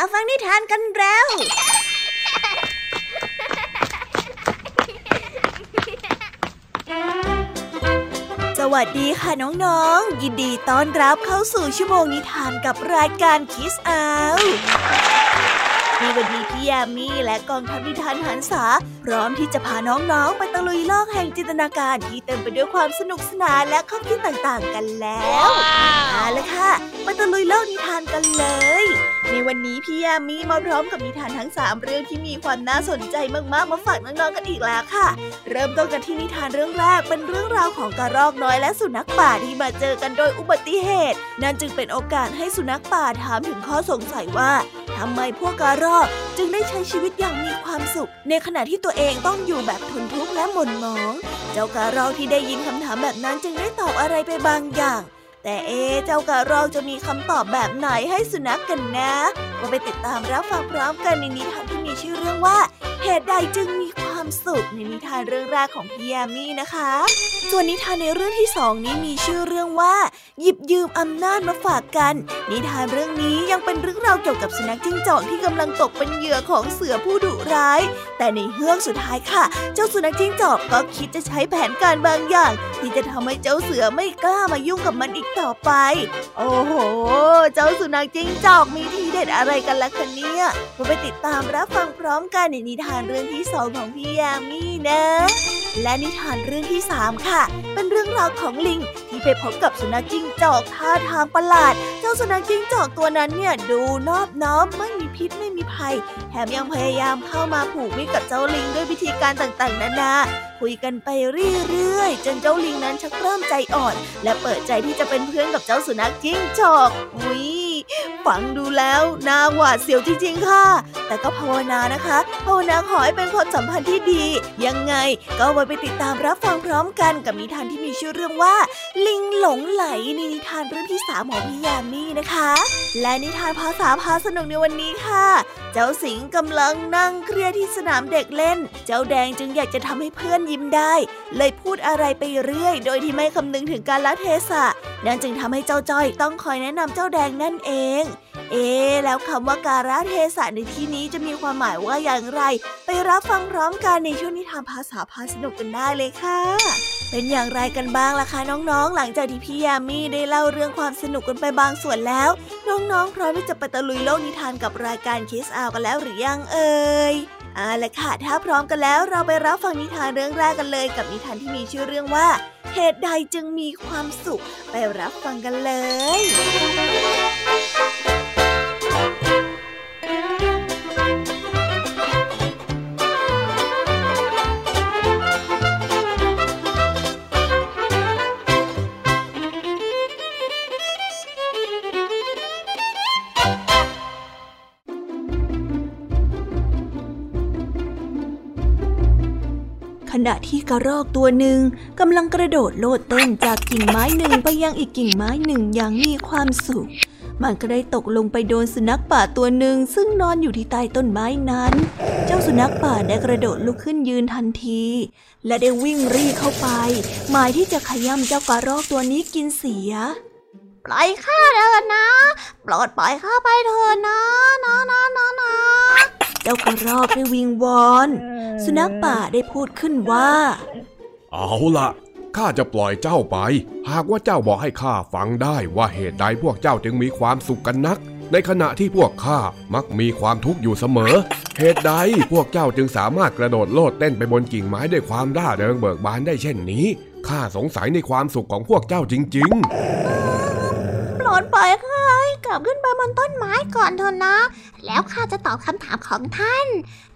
มาฟังนิทานกันแล้ว สวัสดีค่ะน้องๆ ยินดีต้อนรับเข้าสู่ชั่วโมงนิทานกับรายการคิสอาในวันนี้พี่ยามีและกองทัพนิทานหันษา ร้อมที่จะพาน้องๆ ไปตะลุยโลกแห่งจินตนาการที่เต็มไปด้วยความสนุกสนานและข้อคิดต่างๆกันแล้วเอาละค่ะไปตะลุยโลกนิทานกันเลย ในวันนี้พี่ยามีมาพร้อมกับนิทานทั้ง 3 เรื่องที่มีความน่าสนใจมากๆมาฝากน้องๆกันอีกแล้วค่ะ เริ่มต้นกันที่นิทานเรื่องแรกเป็นเรื่องราวของกระรอกน้อยและสุนัขป่าที่มาเจอกันโดยอุบัติเหตุ นั่นจึงเป็นโอกาสให้สุนัขป่าถามถึงข้อสงสัยว่า ทำไมพวกกระรอกจึงได้ใช้ชีวิตอย่างมีความสุข ในขณะที่ตัวเองต้องอยู่แบบทนทุกข์และหม่นหมอง เจ้ากระรอกที่ได้ยินคำถามแบบนั้นจึงได้ตอบอะไรไปบางอย่าง แต่เอ๊เจ้ากระรอกจะมีคำตอบแบบไหนให้สุนัขกกันนะมาไปติดตามรับฟังพร้อมกันในนิทานที่มีชื่อเรื่องว่า เหตุใดจึงมีความ สุขในนิทานเรื่องแรกของพี่ยามีนะคะ ส่วนนิทานในเรื่องที่สองนี้มีชื่อเรื่องว่า หยิบยืมอำนาจมาฝากกัน นิทานเรื่องนี้ยังเป็นเรื่องราวเกี่ยวกับสุนัขจิ้งจอกที่กำลังตกเป็นเหยื่อของเสือผู้ดุร้าย แต่ในเฮือกสุดท้ายค่ะ เจ้าสุนัขจิ้งจอกก็คิดจะใช้แผนการบางอย่าง ที่จะทำให้เจ้าเสือไม่กล้ามายุ่งกับมันอีกต่อไป โอ้โห เจ้าสุนัขจิ้งจอกมีทีเด็ดอะไรกันล่ะคะเนี่ยมาไปติดตามรับฟังพร้อมกันในนิทานเรื่องที่สองของพี่ยามีนะ และนิทานเรื่องที่สามค่ะ เป็นเรื่องราวของลิงที่ไปพบกับสุนัขจิ้งจอกท่าทางประหลาด เจ้าสุนัขจิ้งจอกตัวนั้นเนี่ยดูนอบน้อมไม่มีพิษไม่มีภัย แถมยังพยายามเข้ามาผูกมิตรกับเจ้าลิงด้วยวิธีการต่างๆนานาคุยกันไปเรื่อยๆ จนเจ้าลิงนั้นชักเริ่มใจอ่อน และเปิดใจที่จะเป็นเพื่อนกับเจ้าสุนัขจิ้งจอกอุ้ย ฟังดูแล้วน่าหวาดเสียวจริงๆค่ะ แต่ก็ภาวนานะคะ ภาวนาขอให้เป็นความสัมพันธ์ที่ดี ยังไงก็ไว้ไปติดตามรับฟังพร้อมกันกับนิทานที่มีชื่อเรื่องว่า ลิงหลงไหลในนิทานเรื่องที่สามของพี่ยามีนะคะ และนิทานภาษาพาสนุกในวันนี้ค่ะ เจ้าสิงกำลังนั่งเครียดที่สนามเด็กเล่น เจ้าแดงจึงอยากจะทำให้เพื่อนยิ้มได้ เลยพูดอะไรไปเรื่อย โดยที่ไม่คำนึงถึงการละเทศะนั่นจึงทำให้เจ้าจ้อยต้องคอยแนะนำเจ้าแดงนั่นเอง เอ๊แล้วคำว่าการะเทศะในที่นี้จะมีความหมายว่าอย่างไร ไปรับฟังพร้อมกันในช่วงนิทานภาษาพาสนุกกันได้เลยค่ะ เป็นอย่างไรกันบ้างล่ะคะน้องๆ หลังจากที่พี่ยามีได้เล่าเรื่องความสนุกกันไปบางส่วนแล้ว น้องๆ พร้อมที่จะไปตะลุยโลกนิทานกับรายการคิสอากันแล้วหรือยังเอ่ยเอาละค่ะ ถ้าพร้อมกันแล้วเราไปรับฟังนิทานเรื่องแรกกันเลย กับนิทานที่มีชื่อเรื่องว่า เหตุใดจึงมีความสุข ไปรับฟังกันเลย ณะที่กระรอกตัวหนึ่งกำลังกระโดดโลดเต้นจากกิ่งไม้หนึ่งไปยังอีกกิ่งไม้หนึ่งอย่างมีความสุข มันก็ได้ตกลงไปโดนสุนัขป่าตัวหนึ่งซึ่งนอนอยู่ที่ใต้ต้นไม้นั้น เจ้าสุนัขป่าได้กระโดดลุกขึ้นยืนทันที และได้วิ่งรีเข้าไป หมายที่จะขย้ำเจ้ากระรอกตัวนี้กินเสียปล่อยข้าเถิดนะ โปรดปล่อยข้าไปเถิดนะนะนะนะนะ จ้ากระรอกได้วิงวอน สุนัขป่าได้พูดขึ้นว่า เอาละข้าจะปล่อยเจ้าไป หากว่าเจ้าบอกให้ข้าฟังได้ว่าเหตุใดพวกเจ้าจึงมีความสุขกันนัก ในขณะที่พวกข้ามักมีความทุกข์อยู่เสมอ เหตุใดพวกเจ้าจึงสามารถกระโดดโลดเต้นไปบนกิ่งไม้ด้วยความร่าเริงเบิกบานได้เช่นนี้ข้าสงสัยในความสุขของพวกเจ้าจริง ๆ โปรดปล่อยข้าให้กลับขึ้นไปบนต้นไม้ก่อนเถอะนะ แล้วข้าจะตอบคำถามของท่าน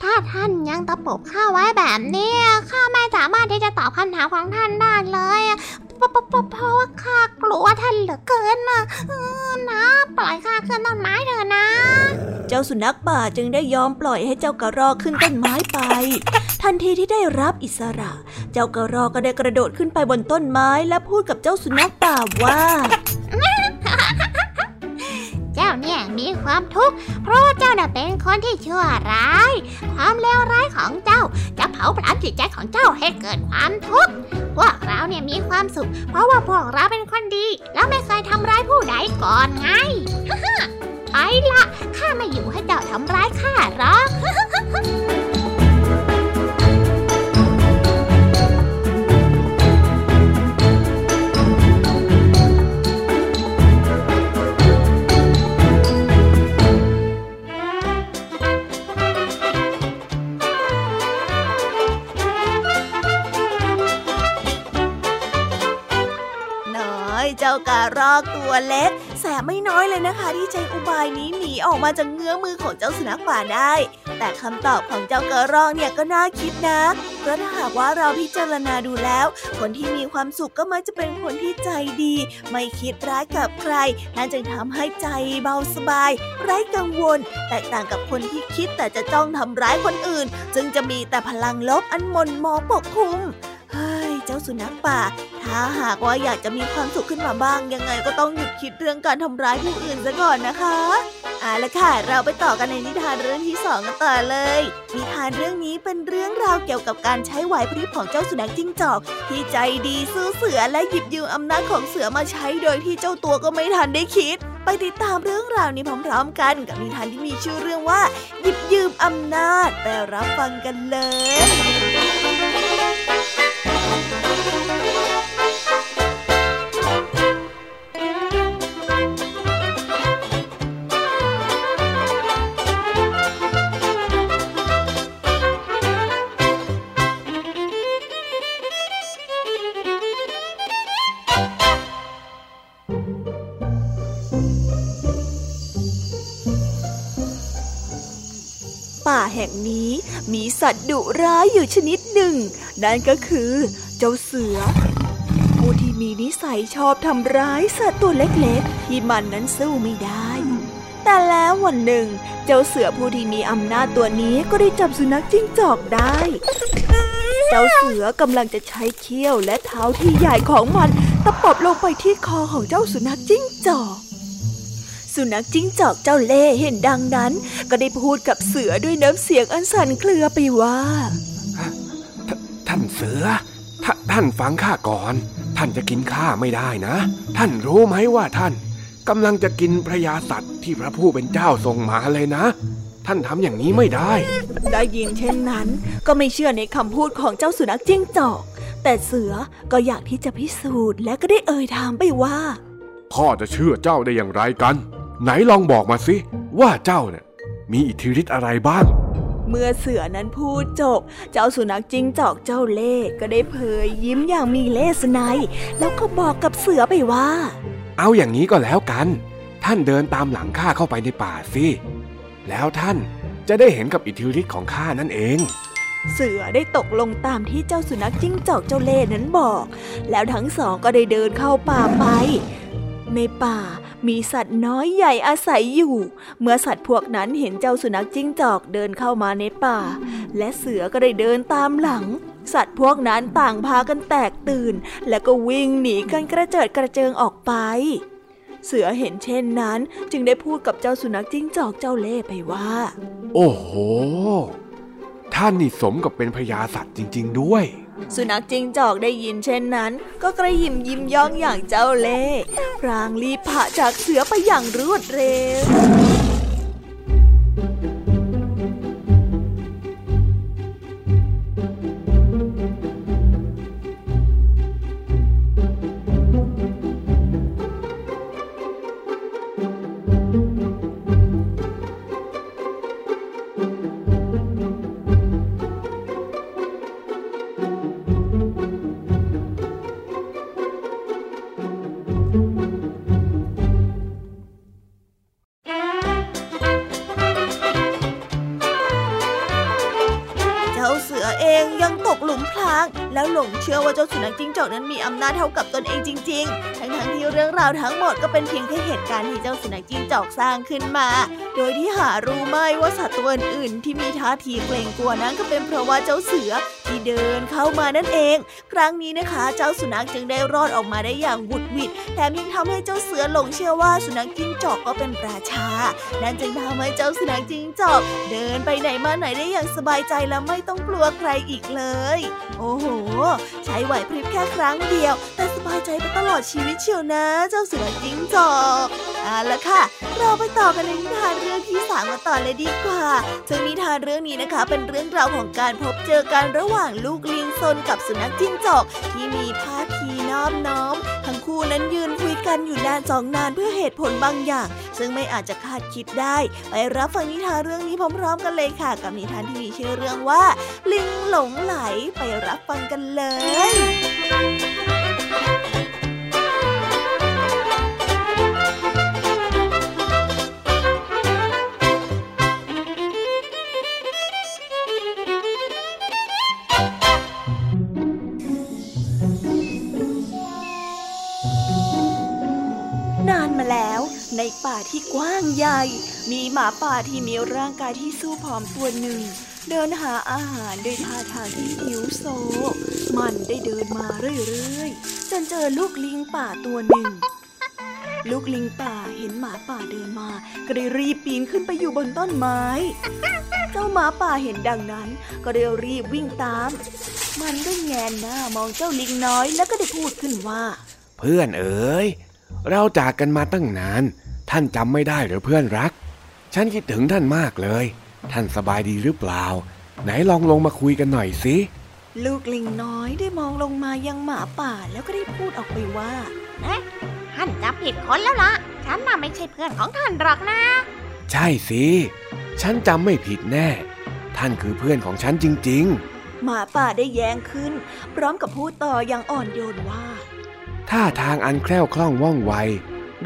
ถ้าท่านยังตะปบข้าไว้แบบนี้ข้าไม่สามารถที่จะตอบคำถามของท่านได้เลยเพราะว่าข้ากลัวท่านเหลือเกินนะนะปล่อยข้าขึ้นต้นไม้เถอะนะ เจ้าสุนัขป่าจึงได้ยอมปล่อยให้เจ้ากระรอกขึ้นต้นไม้ไป ทันทีที่ได้รับอิสระ เจ้ากระรอกก็ได้กระโดดขึ้นไปบนต้นไม้และพูดกับเจ้าสุนัขป่าว่า เจ้าเนี่ยมีความทุกข์เพราะว่าเจ้าน่ะเป็นคนที่ชั่วร้าย ความเลวร้ายของเจ้า จะเผาผลาญจิตใจของเจ้าให้เกิดความทุกข์พวกเราเนี่ยมีความสุข เพราะว่าพวกเราเป็นคนดี แล้วไม่เคยทำร้ายผู้ใดก่อนไงไปละข้าไม่ไม่อยู่ให้เจ้าทำร้ายข้าหรอก เจ้ากระรอกตัวเล็ก แสบไม่น้อยเลยนะคะ ที่ใช้อุบายนี้หนีออกมาจากเงื้อมือของเจ้าสุนัขป่าได้ แต่คำตอบของเจ้ากระรอกเนี่ยก็น่าคิดนะเพราะถ้าหากว่าเราพิจารณาดูแล้ว คนที่มีความสุขก็มักจะเป็นคนที่ใจดี ไม่คิดร้ายกับใครนั่นจึงทำให้ใจเบาสบาย ไร้กังวล แตกต่างกับคนที่คิดแต่จะจ้องทำร้ายคนอื่น จึงจะมีแต่พลังลบอันมนมองปกคลุมเฮ้ย เจ้าสุนัขป่า ถ้าหากว่าอยากจะมีความสุขขึ้นมาบ้าง ยังไงก็ต้องหยุดคิดเรื่องการทำร้ายผู้อื่นซะก่อนนะคะเอาละค่ะ เราไปต่อกันในนิทานเรื่องที่สองกันต่อเลย นิทานเรื่องนี้เป็นเรื่องราวเกี่ยวกับการใช้ไหวพริบของเจ้าสุนัขจิ้งจอก ที่ใจดีสู้เสือและหยิบยืมอำนาจของเสือมาใช้โดยที่เจ้าตัวก็ไม่ทันได้คิด ไปติดตามเรื่องราวนี้พร้อมๆ กันกับนิทานที่มีชื่อเรื่องว่า หยิบยืมอำนาจไปรับฟังกันเลย ตว์ดุร้ายอยู่ชนิดหนึ่ง นั่นก็คือ เจ้าเสือ ผู้ที่มีนิสัยชอบทำร้ายสัตว์ตัวเล็กๆ ที่มันนั้นสู้ไม่ได้ แต่แล้ววันหนึ่ง เจ้าเสือผู้ที่มีอำนาจตัวนี้ก็ได้จับสุนัขจิ้งจอกได้ เจ้าเสือกำลังจะใช้เขี้ยวและเท้าที่ใหญ่ของมันตะปบลงไปที่คอของเจ้าสุนัขจิ้งจอก สุนัขจิ้งจอกเจ้าเล่เห็นดังนั้น ก็ได้พูดกับเสือด้วยน้ำเสียงอันสั่นเครือไปว่า ท่านเสือทท่านฟังข้าก่อน ท่านจะกินข้าไม่ได้นะ ท่านรู้ไหมว่าท่านกำลังจะกินพระยาสัตว์ที่พระผู้เป็นเจ้าทรงมาเลยนะ ท่านทำอย่างนี้ไม่ได้ ได้ยินเช่นนั้น ก็ไม่เชื่อในคำพูดของเจ้าสุนัขจิ้งจอก แต่เสือก็อยากที่จะพิสูจน์และก็ได้เอ่ยถามไปว่า พ่อจะเชื่อเจ้าได้อย่างไรกัน ไหนลองบอกมาสิว่าเจ้าเนี่ยมีอิทธิฤทธิ์อะไรบ้าง เมื่อเสือนั้นพูดจบ เจ้าสุนัขจิ้งจอกเจ้าเล่ก็ได้เผยยิ้มอย่างมีเล่สไนแล้วก็บอกกับเสือไปว่า เอาอย่างนี้ก็แล้วกัน ท่านเดินตามหลังข้าเข้าไปในป่าสิ แล้วท่านจะได้เห็นกับอิทธิฤทธิ์ของข้านั่นเองเสือได้ตกลงตามที่เจ้าสุนัขจิ้งจอกเจ้าเล่นั้นบอก แล้วทั้งสองก็ได้เดินเข้าป่าไป ในป่า มีสัตว์น้อยใหญ่อาศัยอยู่ เมื่อสัตว์พวกนั้นเห็นเจ้าสุนัขจิ้งจอกเดินเข้ามาในป่า และเสือก็ได้เดินตามหลัง สัตว์พวกนั้นต่างพากันแตกตื่น แล้วก็วิ่งหนีกันกระเจิดกระเจิงออกไป เสือเห็นเช่นนั้น จึงได้พูดกับเจ้าสุนัขจิ้งจอกเจ้าเล่ไปว่า โอ้โห ท่านนี่สมกับเป็นพญาสัตว์จริง ๆ ด้วย สุนัขจิงจอกได้ยินเช่นนั้น ก็กระยิมยิ้มย่องอย่างเจ้าเล่พรางรีบผ่าจากเสือไปอย่างรวดเร็ว งเชื่อว่าเจ้าสุนั้นมีอำนาจเท่ากับตนเองจริง ๆ ทั้งๆทที่เรื่องราวทั้งหมดก็เป็นเพียงแค่เหตุการณ์ที่เจ้าสุนัขจิ้งจอกสร้างขึ้นมา โดยที่หารู้ไม่ว่าสัตว์ตัวอื่นที่มีท่าทีเกรงกลัวนั้นก็เป็นเพราะว่าเจ้าเสือ ที่เดินเข้ามานั่นเอง ครั้งนี้นะคะ เจ้าสุนัขจึงได้รอดออกมาได้อย่างบุดวิดแถมยังทำให้เจ้าเสือหลงเชื่อว่าสุนัขจิ้งจอกก็เป็นราชา นั่นจึงทำให้เจ้าสุนัขจิ้งจอก เดินไปไหนมาไหนได้อย่างสบายใจและไม่ต้องกลัวใครอีกเลย โอ้โห ใช้ไหวพริบแค่ครั้งเดียว แต่สบายใจไปตลอดชีวิตเชียวนะ เจ้าเสือจิ้งจอก เอาละค่ะ เราไปต่อกันในนิทานเรื่องที่สามกันต่อเลยดีกว่า ซึ่งนิทานเรื่องนี้นะคะ เป็นเรื่องราวของการพบเจอกันระหว่างลูกลิงซนกับสุนัขจิ้งจอก ที่มีท่าทีนอบน้อม ทั้งคู่นั้นยืนคุยกันอยู่นานสองนานเพื่อเหตุผลบางอย่าง ซึ่งไม่อาจจะคาดคิดได้ ไปรับฟังนิทานเรื่องนี้พร้อมๆ กันเลยค่ะ กับนิทานที่มีชื่อเรื่องว่า ลิงหลงไหลไปรับฟังกันเลย ป่าที่กว้างใหญ่ มีหมาป่าที่มีร่างกายที่สู้ผอมตัวหนึ่ง เดินหาอาหารด้วยท่าทางที่หิวโซ มันได้เดินมาเรื่อยๆ จนเจอลูกลิงป่าตัวหนึ่ง ลูกลิงป่าเห็นหมาป่าเดินมาก็ได้รีบปีนขึ้นไปอยู่บนต้นไม้ เจ้าหมาป่าเห็นดังนั้น ก็ได้รีบวิ่งตาม มันก็แงนหน้ามองเจ้าลิงน้อยแล้วก็ได้พูดขึ้นว่า เพื่อนเอ๋ยเราจากกันมาตั้งนาน ท่านจำไม่ได้หรือเพื่อนรัก ฉันคิดถึงท่านมากเลย ท่านสบายดีหรือเปล่า ไหนลองลงมาคุยกันหน่อยสิ ลูกลิงน้อยได้มองลงมายังหมาป่าแล้วก็ได้พูดออกไปว่าเอ๊ะท่านจำผิดคนแล้วล่ะ ฉันน่ะไม่ใช่เพื่อนของท่านหรอกนะ ใช่สิ ฉันจำไม่ผิดแน่ ท่านคือเพื่อนของฉันจริง ๆ หมาป่าได้แย้งขึ้น พร้อมกับพูดต่ออย่างอ่อนโยนว่าท่าทางอันแคล่วคล่องว่องไว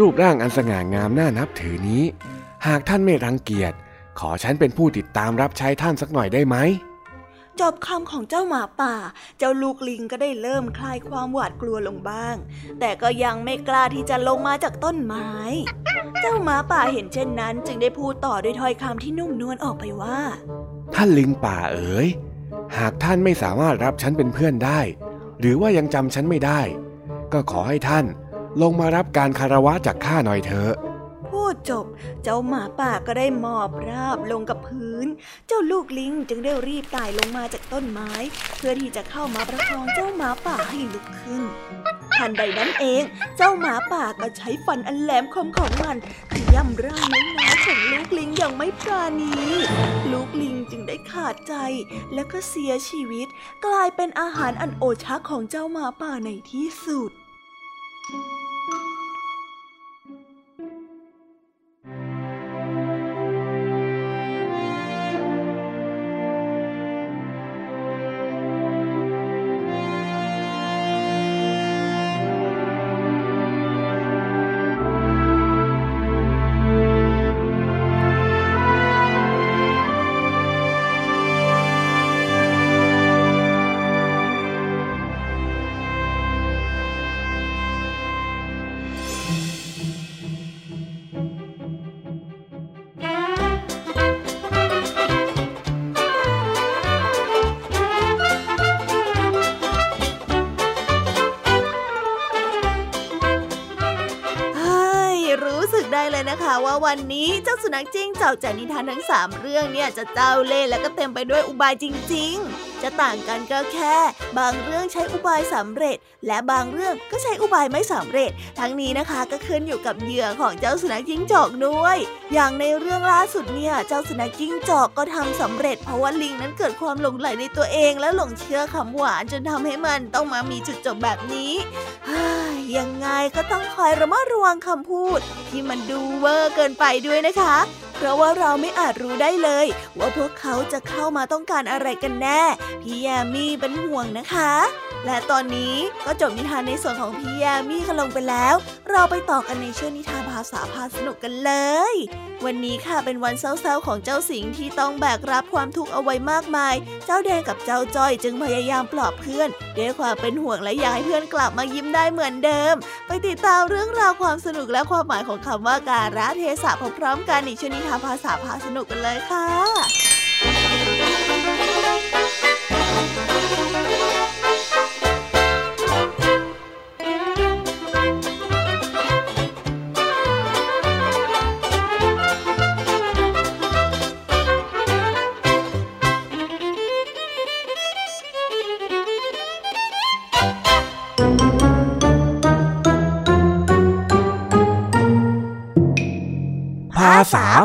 รูปร่างอันสง่างามน่านับถือนี้ หากท่านไม่รังเกียจ ขอฉันเป็นผู้ติดตามรับใช้ท่านสักหน่อยได้ไหมจบคำของเจ้าหมาป่า เจ้าลูกลิงก็ได้เริ่มคลายความหวาดกลัวลงบ้าง แต่ก็ยังไม่กล้าที่จะลงมาจากต้นไม้ เจ้าหมาป่าเห็นเช่นนั้น จึงได้พูดต่อด้วยถ้อยคำที่นุ่มนวลออกไปว่า ท่านลิงป่าเอ๋ย หากท่านไม่สามารถรับฉันเป็นเพื่อนได้ หรือว่ายังจำฉันไม่ได้ ก็ขอให้ท่าน ลงมารับการคารวะจากข้าหน่อยเถอะพูดจบ เจ้าหมาป่าก็ได้มอบราบลงกับพื้น เจ้าลูกลิงจึงได้รีบไต่ลงมาจากต้นไม้ เพื่อที่จะเข้ามาประคองเจ้าหมาป่าให้ลุกขึ้นทันใดนั้นเอง เจ้าหมาป่าก็ใช้ฟันอันแหลมคมของมันขย่ำร่างน้อยของลูกลิงอย่างไม่ปราณี ลูกลิงจึงได้ขาดใจ และก็เสียชีวิต กลายเป็นอาหารอันโอชะของเจ้าหมาป่าในที่สุด Thank you. วันนี้เจ้าสุนัขจิ้งจอกจากนิทานทั้งสามเรื่องเนี่ยจะเจ้าเล่ห์และก็เต็มไปด้วยอุบายจริง ๆ จะต่างกันก็แค่ บางเรื่องใช้อุบายสำเร็จ และบางเรื่องก็ใช้อุบายไม่สำเร็จ ทั้งนี้นะคะก็ขึ้นอยู่กับเหยื่อของเจ้าสุนัขจิ้งจอกด้วย อย่างในเรื่องล่าสุดเนี่ยเจ้าสุนัขจิ้งจอกก็ทำสำเร็จ เพราะว่าลิงนั้นเกิดความหลงไหลในตัวเอง และหลงเชื่อคำหวานจนทำให้มันต้องมามีจุดจบแบบนี้ยังไงก็ต้องคอยระมัดระวังคำพูด ที่มันดูเวอร์เกินไปด้วยนะคะ เพราะว่าเราไม่อาจรู้ได้เลย ว่าพวกเขาจะเข้ามาต้องการอะไรกันแน่ พี่แยมี่เป็นห่วงนะคะ และตอนนี้ก็จบนิทานในส่วนของพี่ยมีกันลงไปแล้ว เราไปต่อกันในช่วงนิทานภาษาพาสนุกกันเลย วันนี้ค่ะเป็นวันเศร้าๆของเจ้าสิงที่ต้องแบกรับความทุกข์เอาไว้มากมาย เจ้าแดงกับเจ้าจ้อยจึงพยายามปลอบเพื่อนด้วยความเป็นห่วงและอยากให้เพื่อนกลับมายิ้มได้เหมือนเดิม ไปติดตามเรื่องราวความสนุกและความหมายของคำว่าการะเทศะพร้อมๆกันในช่วงนิทาภาษาพาสนุกกันเลยค่ะ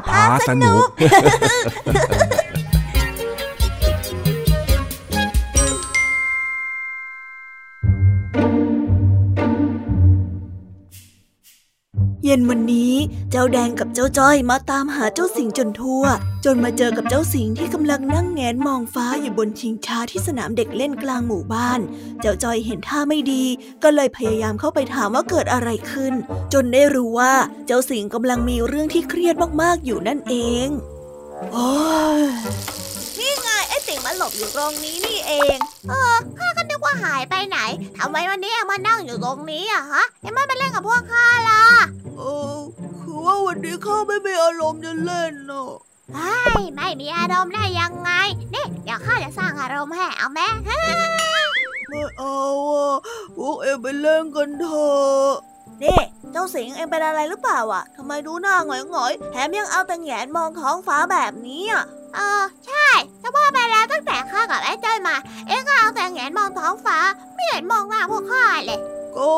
พาสนุก เย็นวันนี้เจ้าแดงกับเจ้าจ้อยมาตามหาเจ้าสิงจนทั่ว จนมาเจอกับเจ้าสิงที่กำลังนั่งแงนมองฟ้าอยู่บนชิงช้าที่สนามเด็กเล่นกลางหมู่บ้าน เจ้าจ้อยเห็นท่าไม่ดี ก็เลยพยายามเข้าไปถามว่าเกิดอะไรขึ้น จนได้รู้ว่าเจ้าสิงกำลังมีเรื่องที่เครียดมากๆอยู่นั่นเองโอ้ยนี่ไงไอ้สิงมาหลบอยู่ตรงนี้นี่เอง เออข้าก็นึกว่าหายไปไหนทำไมวันนี้เอ็งมานั่งอยู่ตรงนี้อะฮะเอ็งไม่มาเล่นกับพวกข้าล่ะ เออคือว่าวันนี้ข้าไม่มีอารมณ์จะเล่นเนาะ ไอ้ไม่มีอารมณ์ได้ยังไง นี่ เดี๋ยวข้าจะสร้างอารมณ์ให้เอาไหมไม่เอาอะพวกเอ็งไปเล่นกันเถอะนี่เจ้าสิงเอ็งเป็นอะไรหรือเปล่าอะทำไมดูหน้าหงอยๆแถมยังเอาแต่แงนมองท้องฟ้าแบบนี้อะเออใช่จะว่าไปแล้วตั้งแต่ข้ากับไอ้จ้อยมา เอ็งก็เอาแต่แงนมองท้องฟ้า ไม่เห็นมองหน้าพวกข้าเลยก็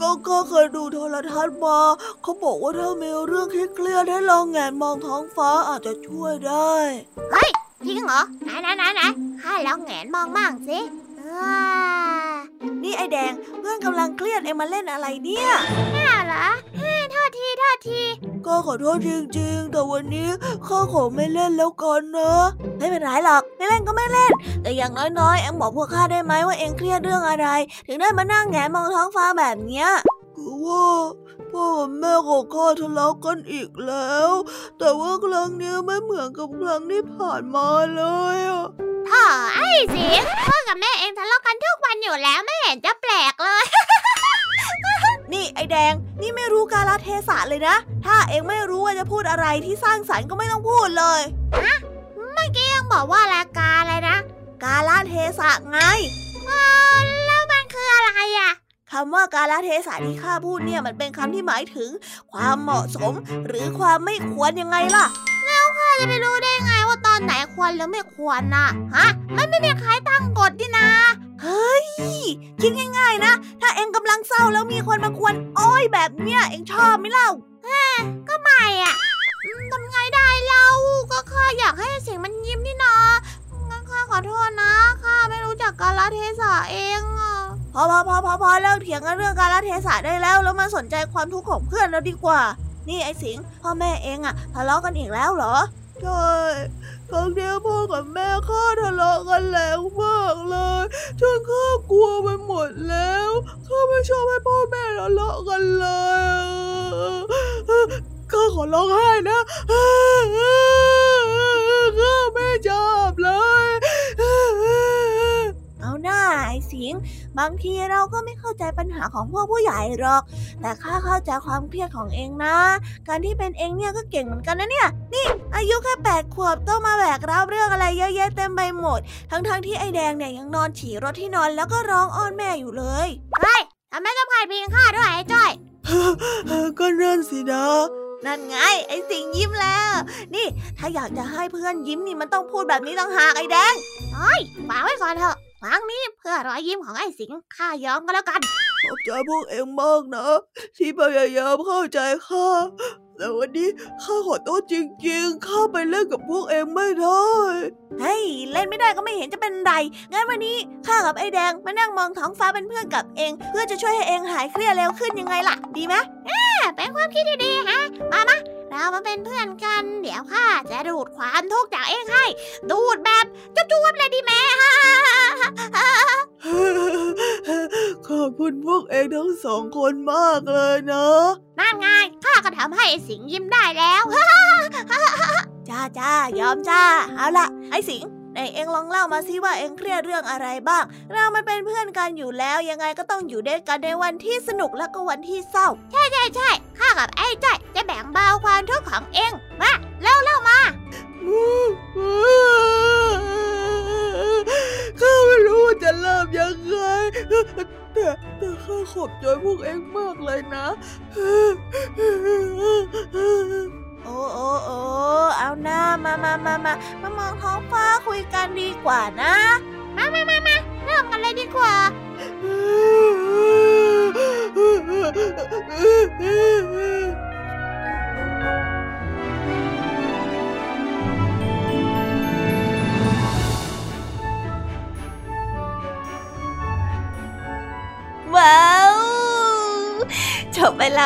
ก็ก็เคยดูโทรทัศน์มาเขาบอกว่าถ้ามีเรื่องเครียดให้ลองแงนมองท้องฟ้าอาจจะช่วยได้เฮ้ยจริงเหรอไหนไหนไหนไหนข้าลองแงนมองบ้างสินี่ไอแดงเพื่อนกำลังเครียดเอ็งมาเล่นอะไรเนี่ยน่าเหรอโทษทีโทษที ก็ขอโทษจริงๆ แต่วันนี้ข้าขอไม่เล่นแล้วกันนะ ไม่เป็นไรหรอก ไม่เล่นก็ไม่เล่น แต่อย่างน้อยๆ เอ็งบอกพวกข้าได้ไหมว่าเอ็งเครียดเรื่องอะไร ถึงได้มานั่งแงมองท้องฟ้าแบบเนี้ยคือว่าพ่อกับแม่ของข้าทะเลาะกันอีกแล้ว แต่ว่าครั้งนี้ไม่เหมือนกับครั้งที่ผ่านมาเลยอะพ่อไอ้สิพ่อกับแม่เองทะเลาะกันทุกวันอยู่แล้วไม่เห็นจะแปลกเลย นี่ไอแดง นี่ไม่รู้กาลเทศะเลยนะ ถ้าเองไม่รู้ว่าจะพูดอะไรที่สร้างสรรค์ก็ไม่ต้องพูดเลยฮะเมื่อกี้ยังบอกว่าลากาอะไรนะ กาลเทศะไงแล้วมันคืออะไรอะคำว่ากาลเทศะที่ข้าพูดเนี่ยมันเป็นคำที่หมายถึง ความเหมาะสม หรือความไม่ควรยังไงล่ะ แล้วข้าจะไปรู้ได้ไงว่าตอนไหนควรหรือไม่ควรน่ะ ฮะ มันไม่มีใครตั้งกฎดินะ เฮ้ย คิดง่าย ๆ นะ ถ้าเองกำลังเศร้าแล้วมีคนมาควนอ้อยแบบเนี้ย เองชอบไหมเล่าเฮ้ก็ไม่อะทำไงได้เล่าก็ข้าอยากให้เสียงมันยิ้มนี่นางั้นข้าขอโทษนะข้าไม่รู้จักกาลเทศะเองอะพอพอพอพอพอเลิกเถียงกันเรื่องกาลเทศะได้แล้ว แล้วมาสนใจความทุกข์ของเพื่อนเราดีกว่า นี่ไอ้สิงพ่อแม่เองอะทะเลาะกันอีกแล้วเหรอใช่ ครั้งนี้พ่อกับแม่ข้าทะเลาะกันแรงมากเลยจนข้ากลัวไปหมดแล้วข้าไม่ชอบให้พ่อแม่ทะเลาะกันเลยข้าขอร้องไห้นะข้าไม่ชอบเลย หน้าไอ้สิง บางทีเราก็ไม่เข้าใจปัญหาของพวกผู้ใหญ่หรอก แต่ข้าเข้าใจความเครียดของเองนะ การที่เป็นเองเนี่ยก็เก่งเหมือนกันนะเนี่ย นี่ อายุแค่แปดขวบต้องมาแบกรับเรื่องอะไรเยอะแยะเต็มไปหมด ทั้งๆทที่ไอแดงเนี่ยยังนอนฉี่รถที่นอนแล้วก็ร้องอ้อนแม่อยู่เลยเฮ้ยทำไมต้องผ่านพีงข้าด้วยไอ้จ้อยก็นั่นสินะนั่นไง ไอ้สิงยิ้มแล้ว นี่ถ้าอยากจะให้เพื่อนยิ้มนี่มันต้องพูดแบบนี้ต้องหากไอ้แดงเฮ้ยฝากไว้ก่อนเถอะ ครั้งนี้เพื่อรอยยิ้มของไอ้สิงข้ายอมก็แล้วกัน ขอบใจพวกเองมากนะ ที่พยายามเข้าใจข้าแต่วันนี้ข้าขอโทษจริงๆ ข้าไปเล่นกับพวกเองไม่ได้ เฮ้ย เล่นไม่ได้ก็ไม่เห็นจะเป็นไร งั้นวันนี้ข้ากับไอ้แดงมานั่งมองท้องฟ้าเป็นเพื่อนกับเอง เพื่อจะช่วยให้เองหายเครียดเร็วขึ้นยังไงล่ะ ดีไหมเป็นความคิดดีๆฮะ มามาเรามาเป็นเพื่อนกัน เดี๋ยวข้าจะดูดความทุกข์จากเองให้ ดูดแบบจุ๊บๆเลยดีไหมข กเองทั้งสองคนมากเลยเนอะนั่นไงข้าก็ทำให้สิงยิ้มได้แล้วจ้าจ้ายอมจ้าเอาละไอ้สิงไหนเองลองเล่ามาสิว่าเองเครียดเรื่องอะไรบ้าง เรามันเป็นเพื่อนกันอยู่แล้วยังไงก็ต้องอยู่ด้วยกันในวันที่สนุกและก็วันที่เศร้า ใช่ใช่ใช่ข้ากับไอ้จ้อยจะแบ่งเบาความทุกข์ของเองมาเล่าเล่ามาข้าไม่รู้จะเริ่มยังไง แต่แต่ข้าขอบใจพวกเองมากเลยนะ โอ้โอ้โอ้เอาหน้ามามามามามามองท้องฟ้าคุยกันดีกว่านะ มามามามาเริ่มกันเลยดีกว่า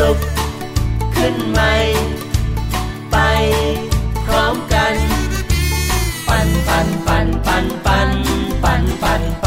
ลุกขึ้นใหม่ ไปพร้อมกัน ปั่นปั่นปั่นปั่นปั่นปั่นปั่น